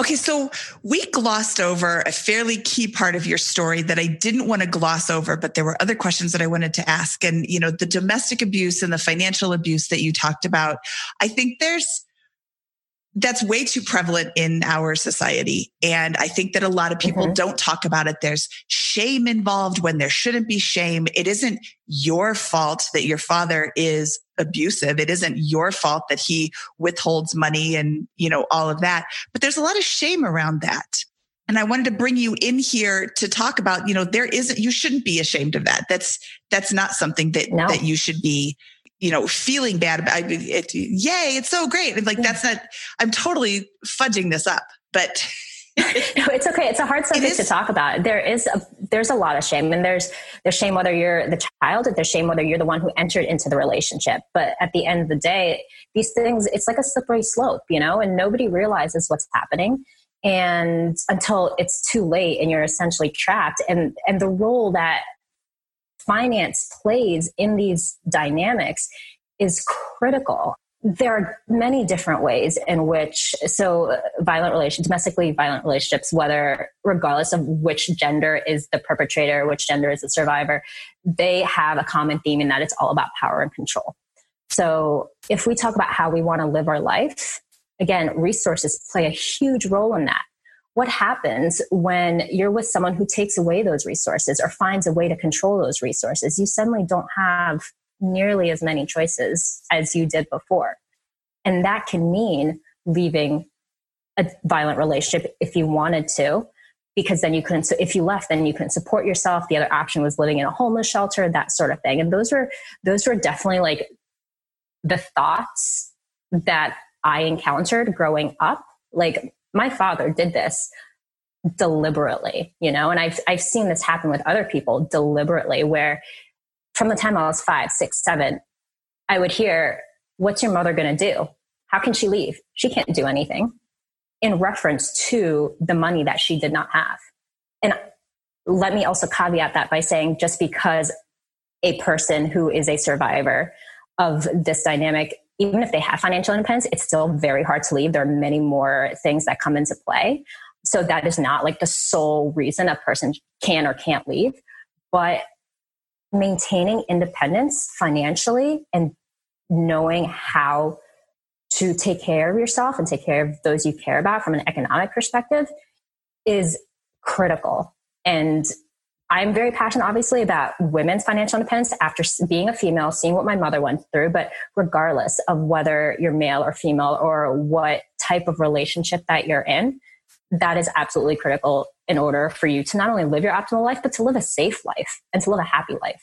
Okay, so we glossed over a fairly key part of your story that I didn't want to gloss over, but there were other questions that I wanted to ask. And, you know, the domestic abuse and the financial abuse that you talked about, I think there's, that's way too prevalent in our society. And I think that a lot of people mm-hmm. don't talk about it. There's shame involved when there shouldn't be shame. It isn't your fault that your father is abusive. It isn't your fault that he withholds money and, you know, all of that. But there's a lot of shame around that. And I wanted to bring you in here to talk about, you know, there isn't, you shouldn't be ashamed of that. That's, that's not something that, no. that you should be you know, feeling bad about it. Yay, it's so great. Like that's not, I'm totally fudging this up, but. no, it's okay. It's a hard subject to talk about. There is a, there's a lot of shame and there's, there's shame whether you're the child, or there's shame whether you're the one who entered into the relationship. But at the end of the day, these things, it's like a slippery slope, you know, and nobody realizes what's happening and until it's too late and you're essentially trapped and and the role that finance plays in these dynamics is critical. There are many different ways in which, so uh, violent relations, domestically violent relationships, whether regardless of which gender is the perpetrator, which gender is the survivor, they have a common theme in that it's all about power and control. So if we talk about how we want to live our life, again, resources play a huge role in that what happens when you're with someone who takes away those resources or finds a way to control those resources? You suddenly don't have nearly as many choices as you did before. And that can mean leaving a violent relationship if you wanted to, because then you couldn't, if you left, then you couldn't support yourself. The other option was living in a homeless shelter, that sort of thing. And those were, those were definitely like the thoughts that I encountered growing up. Like my father did this deliberately, you know, and I've, I've seen this happen with other people deliberately where from the time I was five, six, seven, I would hear, what's your mother going to do? How can she leave? She can't do anything in reference to the money that she did not have. And let me also caveat that by saying just because a person who is a survivor of this dynamic, even if they have financial independence, it's still very hard to leave. There are many more things that come into play. So that is not like the sole reason a person can or can't leave. But maintaining independence financially and knowing how to take care of yourself and take care of those you care about from an economic perspective is critical. And I'm very passionate, obviously, about women's financial independence after being a female, seeing what my mother went through. But regardless of whether you're male or female or what type of relationship that you're in, that is absolutely critical in order for you to not only live your optimal life, but to live a safe life and to live a happy life.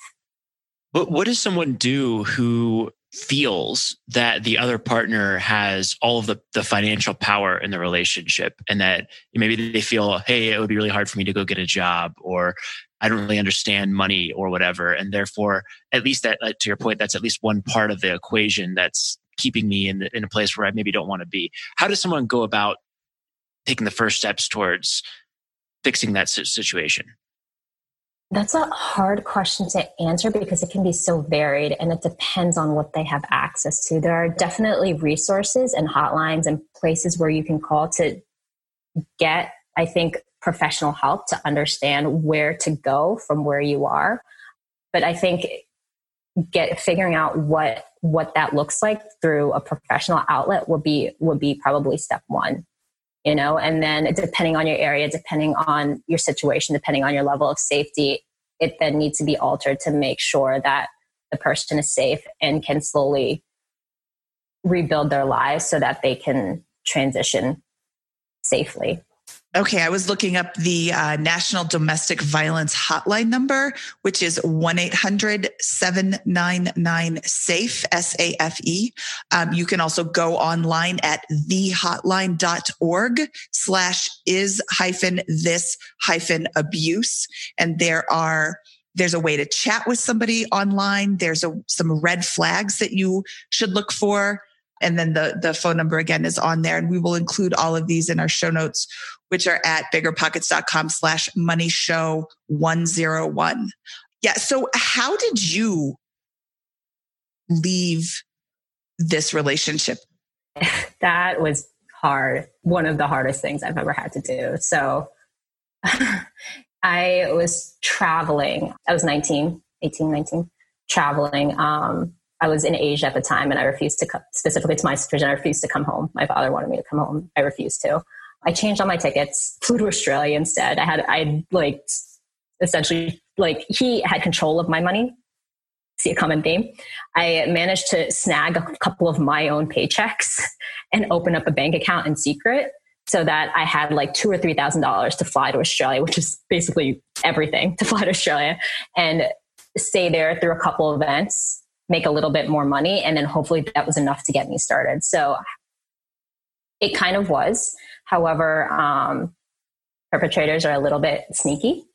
But what does someone do who feels that the other partner has all of the, the financial power in the relationship and that maybe they feel, hey, it would be really hard for me to go get a job or I don't really understand money or whatever. And therefore, at least that, uh, to your point, that's at least one part of the equation that's keeping me in, the, in a place where I maybe don't want to be. How does someone go about taking the first steps towards fixing that situation? That's a hard question to answer because it can be so varied and it depends on what they have access to. There are definitely resources and hotlines and places where you can call to get, I think, professional help to understand where to go from where you are. But I think get figuring out what what that looks like through a professional outlet would be would be probably step one you know and then depending on your area depending on your situation depending on your level of safety it then needs to be altered to make sure that the person is safe and can slowly rebuild their lives so that they can transition safely Okay, I was looking up the uh, National Domestic Violence Hotline number, which is 1 800 799 SAFE, S A F E. Um, you can also go online at thehotline.org slash is hyphen this hyphen abuse. And there are there's a way to chat with somebody online. There's a, some red flags that you should look for. And then the, the phone number again is on there. And we will include all of these in our show notes, which are at biggerpockets.com slash money show 101. Yeah. So how did you leave this relationship? that was hard. One of the hardest things I've ever had to do. So I was traveling. I was 19, 18, 19, traveling. Um, I was in Asia at the time and I refused to come, specifically to my situation, I refused to come home. My father wanted me to come home. I refused to. I changed all my tickets, flew to Australia instead. I had, I like essentially, like he had control of my money. See a common theme. I managed to snag a couple of my own paychecks and open up a bank account in secret so that I had like two or three thousand dollars to fly to Australia, which is basically everything to fly to Australia and stay there through a couple events make a little bit more money. And then hopefully that was enough to get me started. So it kind of was. However, um, perpetrators are a little bit sneaky.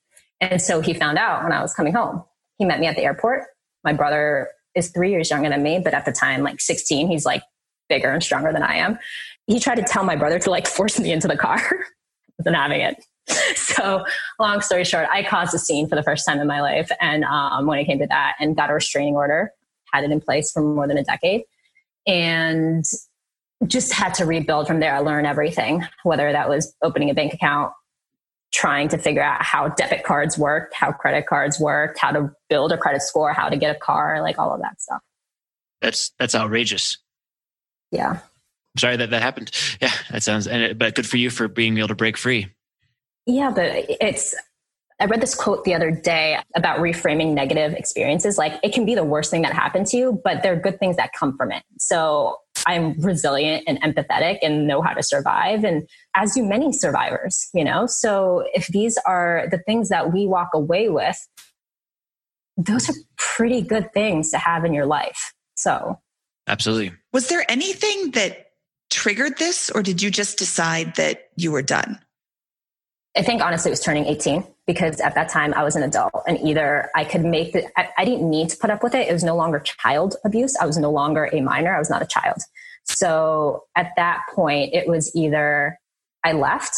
And so he found out when I was coming home. He met me at the airport. My brother is three years younger than me, but at the time, like 16, he's like bigger and stronger than I am. He tried to tell my brother to like force me into the car. Wasn't having it. So, long story short, I caused a scene for the first time in my life. And um, when it came to that, and got a restraining order had it in place for more than a decade. And just had to rebuild from there. I learned everything, whether that was opening a bank account, trying to figure out how debit cards worked, how credit cards worked, how to build a credit score, how to get a car, like all of that stuff. That's that's outrageous. Yeah. I'm sorry that that happened. Yeah, that sounds. But good for you for being able to break free. Yeah, but it's I read this quote the other day about reframing negative experiences. Like it can be the worst thing that happened to you, but there are good things that come from it. So I'm resilient and empathetic and know how to survive. And as do many survivors, you know? So if these are the things that we walk away with, those are pretty good things to have in your life. So absolutely. Was there anything that triggered this, or did you just decide that you were done? I think honestly it was turning 18 because at that time I was an adult and either I could make the, I, I, didn't need to put up with it. It was no longer child abuse. I was no longer a minor. I was not a child. So at that point, it was either I left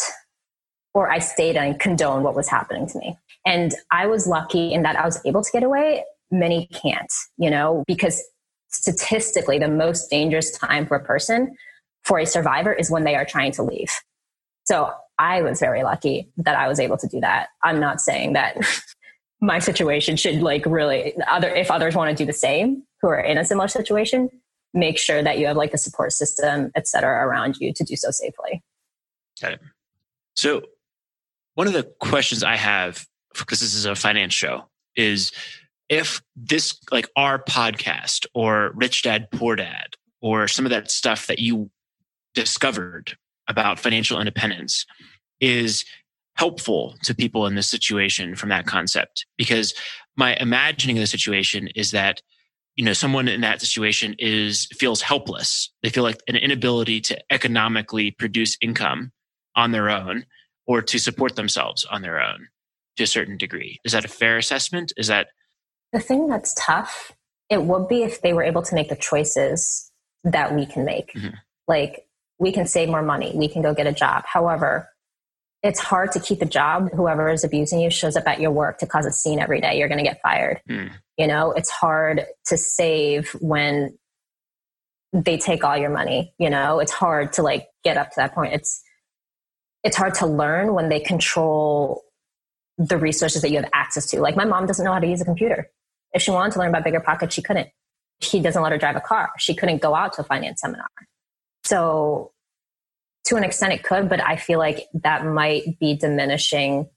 or I stayed and condoned what was happening to me. And I was lucky in that I was able to get away many can't, you know, because statistically, the most dangerous time for a person, for a survivor, is when they are trying to leave. So I was very lucky that I was able to do that. I'm not saying that my situation should like really other if others want to do the same who are in a similar situation, make sure that you have like a support system, et cetera, around you to do so safely. Got it. So one of the questions I have, because this is a finance show, is if this like our podcast or Rich Dad Poor Dad or some of that stuff that you discovered about financial independence is helpful to people in this situation from that concept. Because my imagining of the situation is that you know someone in that situation is feels helpless. They feel like an inability to economically produce income on their own or to support themselves on their own to a certain degree. Is that a fair assessment? Is that the thing that's tough it would be if they were able to make the choices that we can make. Mm-hmm. like we can save more money we can go get a job however it's hard to keep a job. Whoever is abusing you shows up at your work to cause a scene every day. You're going to get fired. Mm. You know, it's hard to save when they take all your money. You know, it's hard to like get up to that point. It's, it's hard to learn when they control the resources that you have access to. Like my mom doesn't know how to use a computer. If she wanted to learn about bigger pockets, she couldn't. He doesn't let her drive a car. She couldn't go out to a finance seminar. So to an extent it could, but I feel like that might be diminishing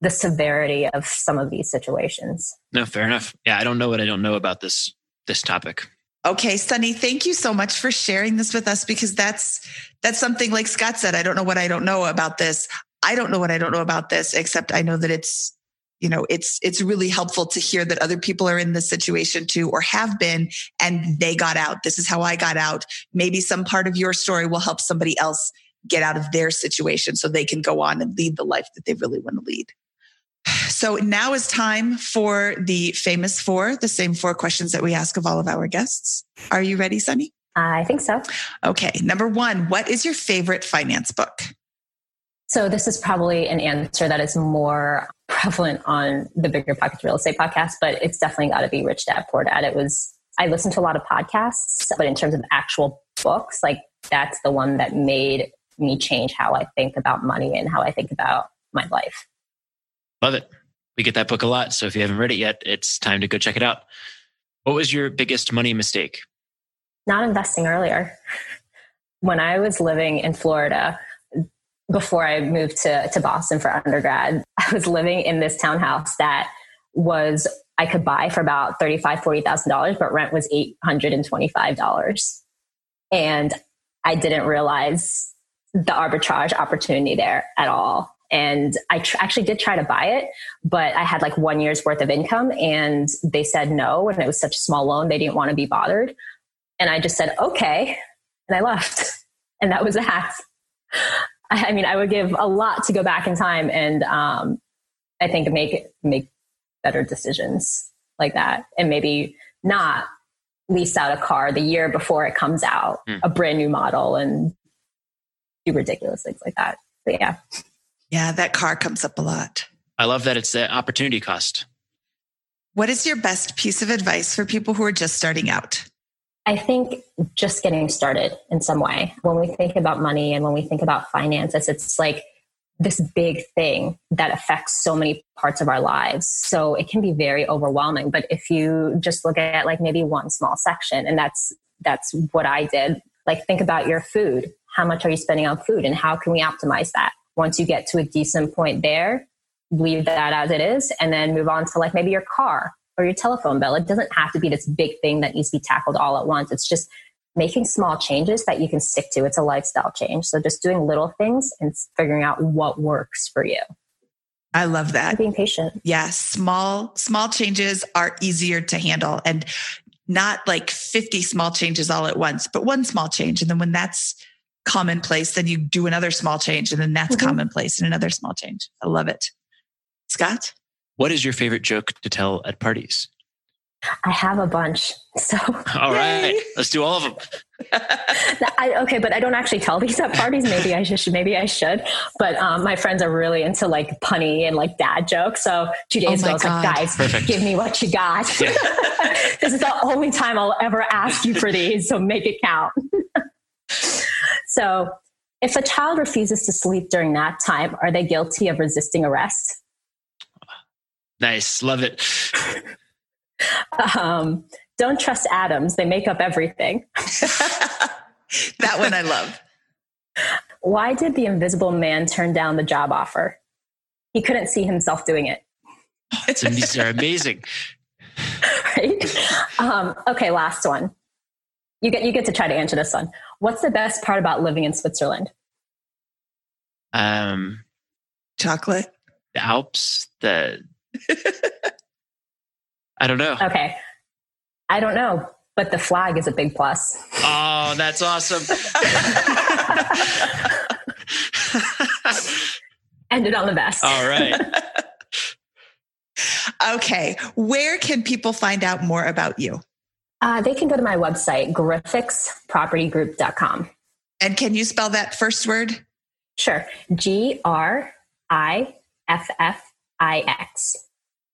the severity of some of these situations. No, fair enough. Yeah, I don't know what I don't know about this this topic. Okay, Sunny, thank you so much for sharing this with us because that's that's something like Scott said, I don't know what I don't know about this. I don't know what I don't know about this except I know that it's you know it's it's really helpful to hear that other people are in this situation too or have been and they got out this is how i got out maybe some part of your story will help somebody else get out of their situation so they can go on and lead the life that they really want to lead. So now is time for the famous four, the same four questions that we ask of all of our guests. Are you ready, Sunny? I think so. Okay. Number one, what is your favorite finance book? So this is probably an answer that is more prevalent on the Bigger Pockets Real Estate podcast, but it's definitely got to be Rich Dad Poor Dad. It was, I listened to a lot of podcasts, but in terms of actual books, like that's the one that made me change how I think about money and how I think about my life. Love it. We get that book a lot. So if you haven't read it yet, it's time to go check it out. What was your biggest money mistake? Not investing earlier. When I was living in Florida, before I moved to, to Boston for undergrad, I was living in this townhouse that was I could buy for about $35,000, $40,000, but rent was $825. And I didn't realize the arbitrage opportunity there at all. And I tr- actually did try to buy it, but I had like one year's worth of income and they said no. And it was such a small loan, they didn't want to be bothered. And I just said, okay. And I left. And that was that. I mean, I would give a lot to go back in time and um, I think make make better decisions like that, and maybe not lease out a car the year before it comes out, mm. a brand new model, and do ridiculous things like that. But yeah. Yeah, that car comes up a lot. I love that it's the opportunity cost. What is your best piece of advice for people who are just starting out? I think just getting started in some way. When we think about money and when we think about finances, it's like this big thing that affects so many parts of our lives. So it can be very overwhelming. But if you just look at like maybe one small section, and that's that's what I did. Like think about your food how much are you spending on food and how can we optimize that? Once you get to a decent point there, leave that as it is and then move on to like maybe your car or your telephone bill. It doesn't have to be this big thing that needs to be tackled all at once. It's just making small changes that you can stick to. It's a lifestyle change. So just doing little things and figuring out what works for you. I love that. And being patient. Yeah, small small changes are easier to handle and not like 50 small changes all at once, but one small change and then when that's commonplace, then you do another small change and then that's mm-hmm. commonplace and another small change. I love it. Scott? What is your favorite joke to tell at parties? I have a bunch. So all right, let's do all of them. I, okay, but I don't actually tell these at parties. Maybe I should. Maybe I should. But um, my friends are really into like punny and like dad jokes. So two days Oh ago, I was like, guys, Perfect. give me what you got. this is the only time I'll ever ask you for these. So make it count. so, if a child refuses to sleep during nap time, are they guilty of resisting arrest? Nice, love it. Um, don't trust atoms; they make up everything. that one I love. Why did the invisible man turn down the job offer? He couldn't see himself doing it. It's, these are amazing. right? Um, okay, last one. You get you get to try to answer this one. What's the best part about living in Switzerland? Um, Chocolate. the Alps, the I don't know. Okay, I don't know, but the flag is a big plus. Oh, that's awesome. Ended on the best. All right. Okay. Where can people find out more about you? Uh, they can go to my website, griffixpropertygroup.com. And can you spell that first word? Sure, G R I F F I X.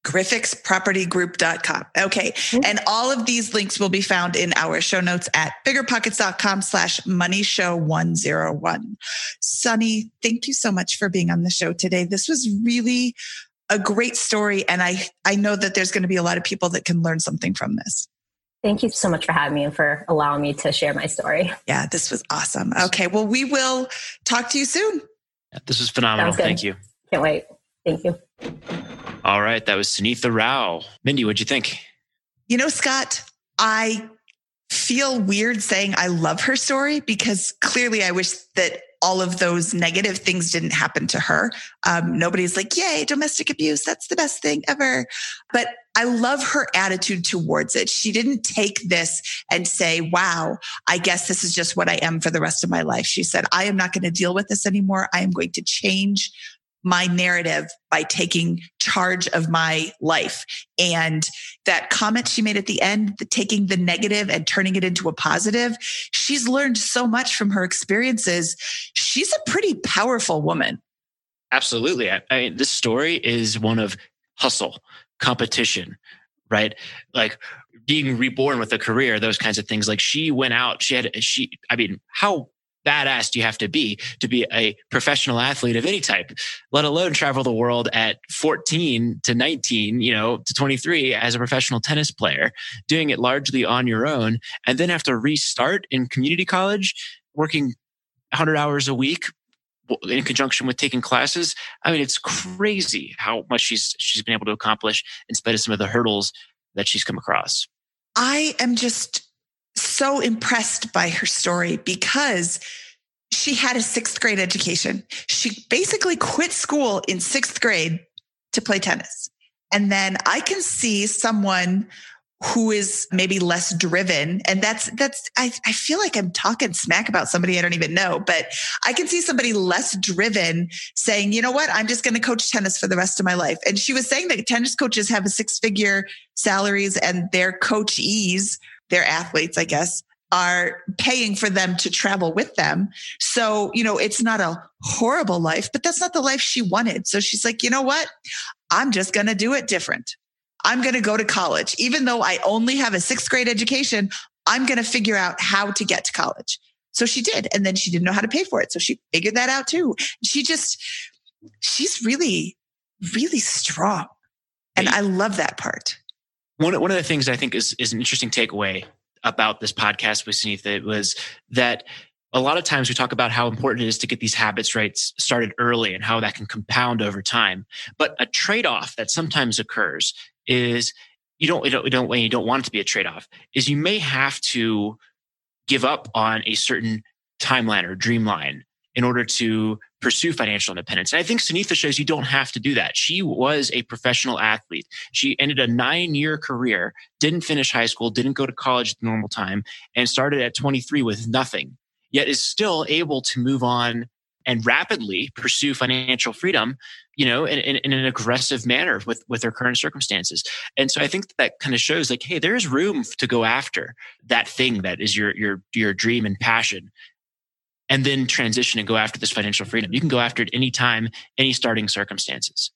griffixpropertygroup.com. Okay. Mm-hmm. And all of these links will be found in our show notes at biggerpockets.com slash money show 101. Sunny, thank you so much for being on the show today. This was really a great story. And I, I know that there's going to be a lot of people that can learn something from this. Thank you so much for having me and for allowing me to share my story. Yeah, this was awesome. Okay. Well, we will talk to you soon. This was phenomenal. Thank you. Can't wait. Thank you. All right. That was Sunitha Rao. Mindy, what'd you think? You know, Scott, I feel weird saying I love her story because clearly I wish that all of those negative things didn't happen to her. Um, nobody's like, yay, domestic abuse. That's the best thing ever. But I love her attitude towards it. She didn't take this and say, wow, I guess this is just what I am for the rest of my life. She said, I am not going to deal with this anymore. I am going to change my narrative by taking charge of my life. And that comment she made at the end, the taking the negative and turning it into a positive, she's learned so much from her experiences. She's a pretty powerful woman. Absolutely. I, I mean, this story is one of hustle, competition, right? Like being reborn with a career, those kinds of things. Like she went out, she had, she, I mean, how badass do you have to be to be a professional athlete of any type, let alone travel the world at 14 to 19, you know, to 23 as a professional tennis player, doing it largely on your own, and then have to restart in community college, working 100 hours a week in conjunction with taking classes. I mean, it's crazy how much she's she's been able to accomplish in spite of some of the hurdles that she's come across. I am just so impressed by her story because she had a sixth grade education. She basically quit school in sixth grade to play tennis. And then I can see someone who is maybe less driven. And that's, that's, I, I feel like I'm talking smack about somebody I don't even know, but I can see somebody less driven saying, you know what, I'm just going to coach tennis for the rest of my life. And she was saying that tennis coaches have a six figure salaries and their coachees their athletes, I guess, are paying for them to travel with them. So, you know, it's not a horrible life, but that's not the life she wanted. So she's like, you know what? I'm just going to do it different. I'm going to go to college. Even though I only have a sixth grade education, I'm going to figure out how to get to college. So she did. And then she didn't know how to pay for it. So she figured that out too. She just, she's really, really strong. And I love that part. One, one of the things I think is, is an interesting takeaway about this podcast with Sunitha was that a lot of times we talk about how important it is to get these habits right started early and how that can compound over time. But a trade off that sometimes occurs is you don't, you don't, you don't, you don't want it to be a trade off is you may have to give up on a certain timeline or dreamline in order to pursue financial independence. And I think Sunitha shows you don't have to do that. She was a professional athlete. She ended a nine year career, didn't finish high school, didn't go to college at the normal time, and started at 23 with nothing, yet is still able to move on and rapidly pursue financial freedom, you know, in, in, in, an aggressive manner with, with their current circumstances. And so I think that, that kind of shows like, hey, there is room to go after that thing that is your, your, your dream and passion. And then transition and go after this financial freedom. You can go after it anytime, any starting circumstances.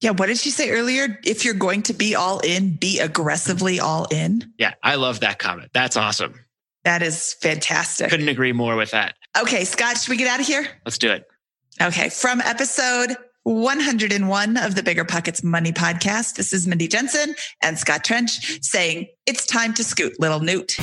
Yeah. What did she say earlier? If you're going to be all in, be aggressively all in. Yeah. I love that comment. That's awesome. That is fantastic. Couldn't agree more with that. Okay, Scott, should we get out of here? Let's do it. Okay, from episode 101 of the Bigger Pockets Money Podcast, this is Mindy Jensen and Scott Trench saying, It's time to scoot, little newt.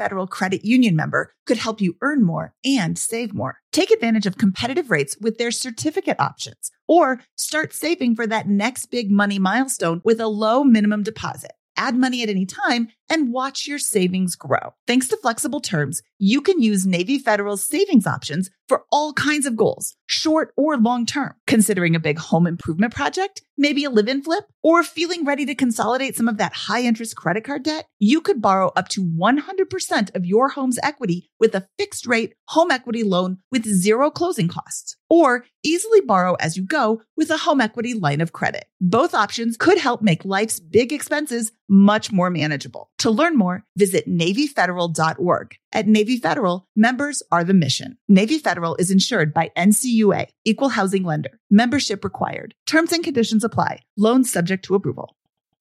Federal Credit Union member could help you earn more and save more. Take advantage of competitive rates with their certificate options or start saving for that next big money milestone with a low minimum deposit. Add money at any time and watch your savings grow. Thanks to flexible terms, you can use Navy Federal's savings options for all kinds of goals, short or long term. Considering a big home improvement project, maybe a live in flip, or feeling ready to consolidate some of that high interest credit card debt, you could borrow up to 100% of your home's equity with a fixed rate home equity loan with zero closing costs, or easily borrow as you go with a home equity line of credit. Both options could help make life's big expenses much more manageable. To learn more, visit NavyFederal.org. At Navy Federal, members are the mission. Navy Federal is insured by NCUA, Equal Housing Lender. Membership required. Terms and conditions apply. Loans subject to approval.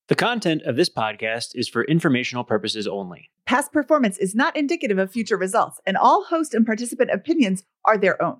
The content of this podcast is for informational purposes only. Past performance is not indicative of future results, and all host and participant opinions are their own.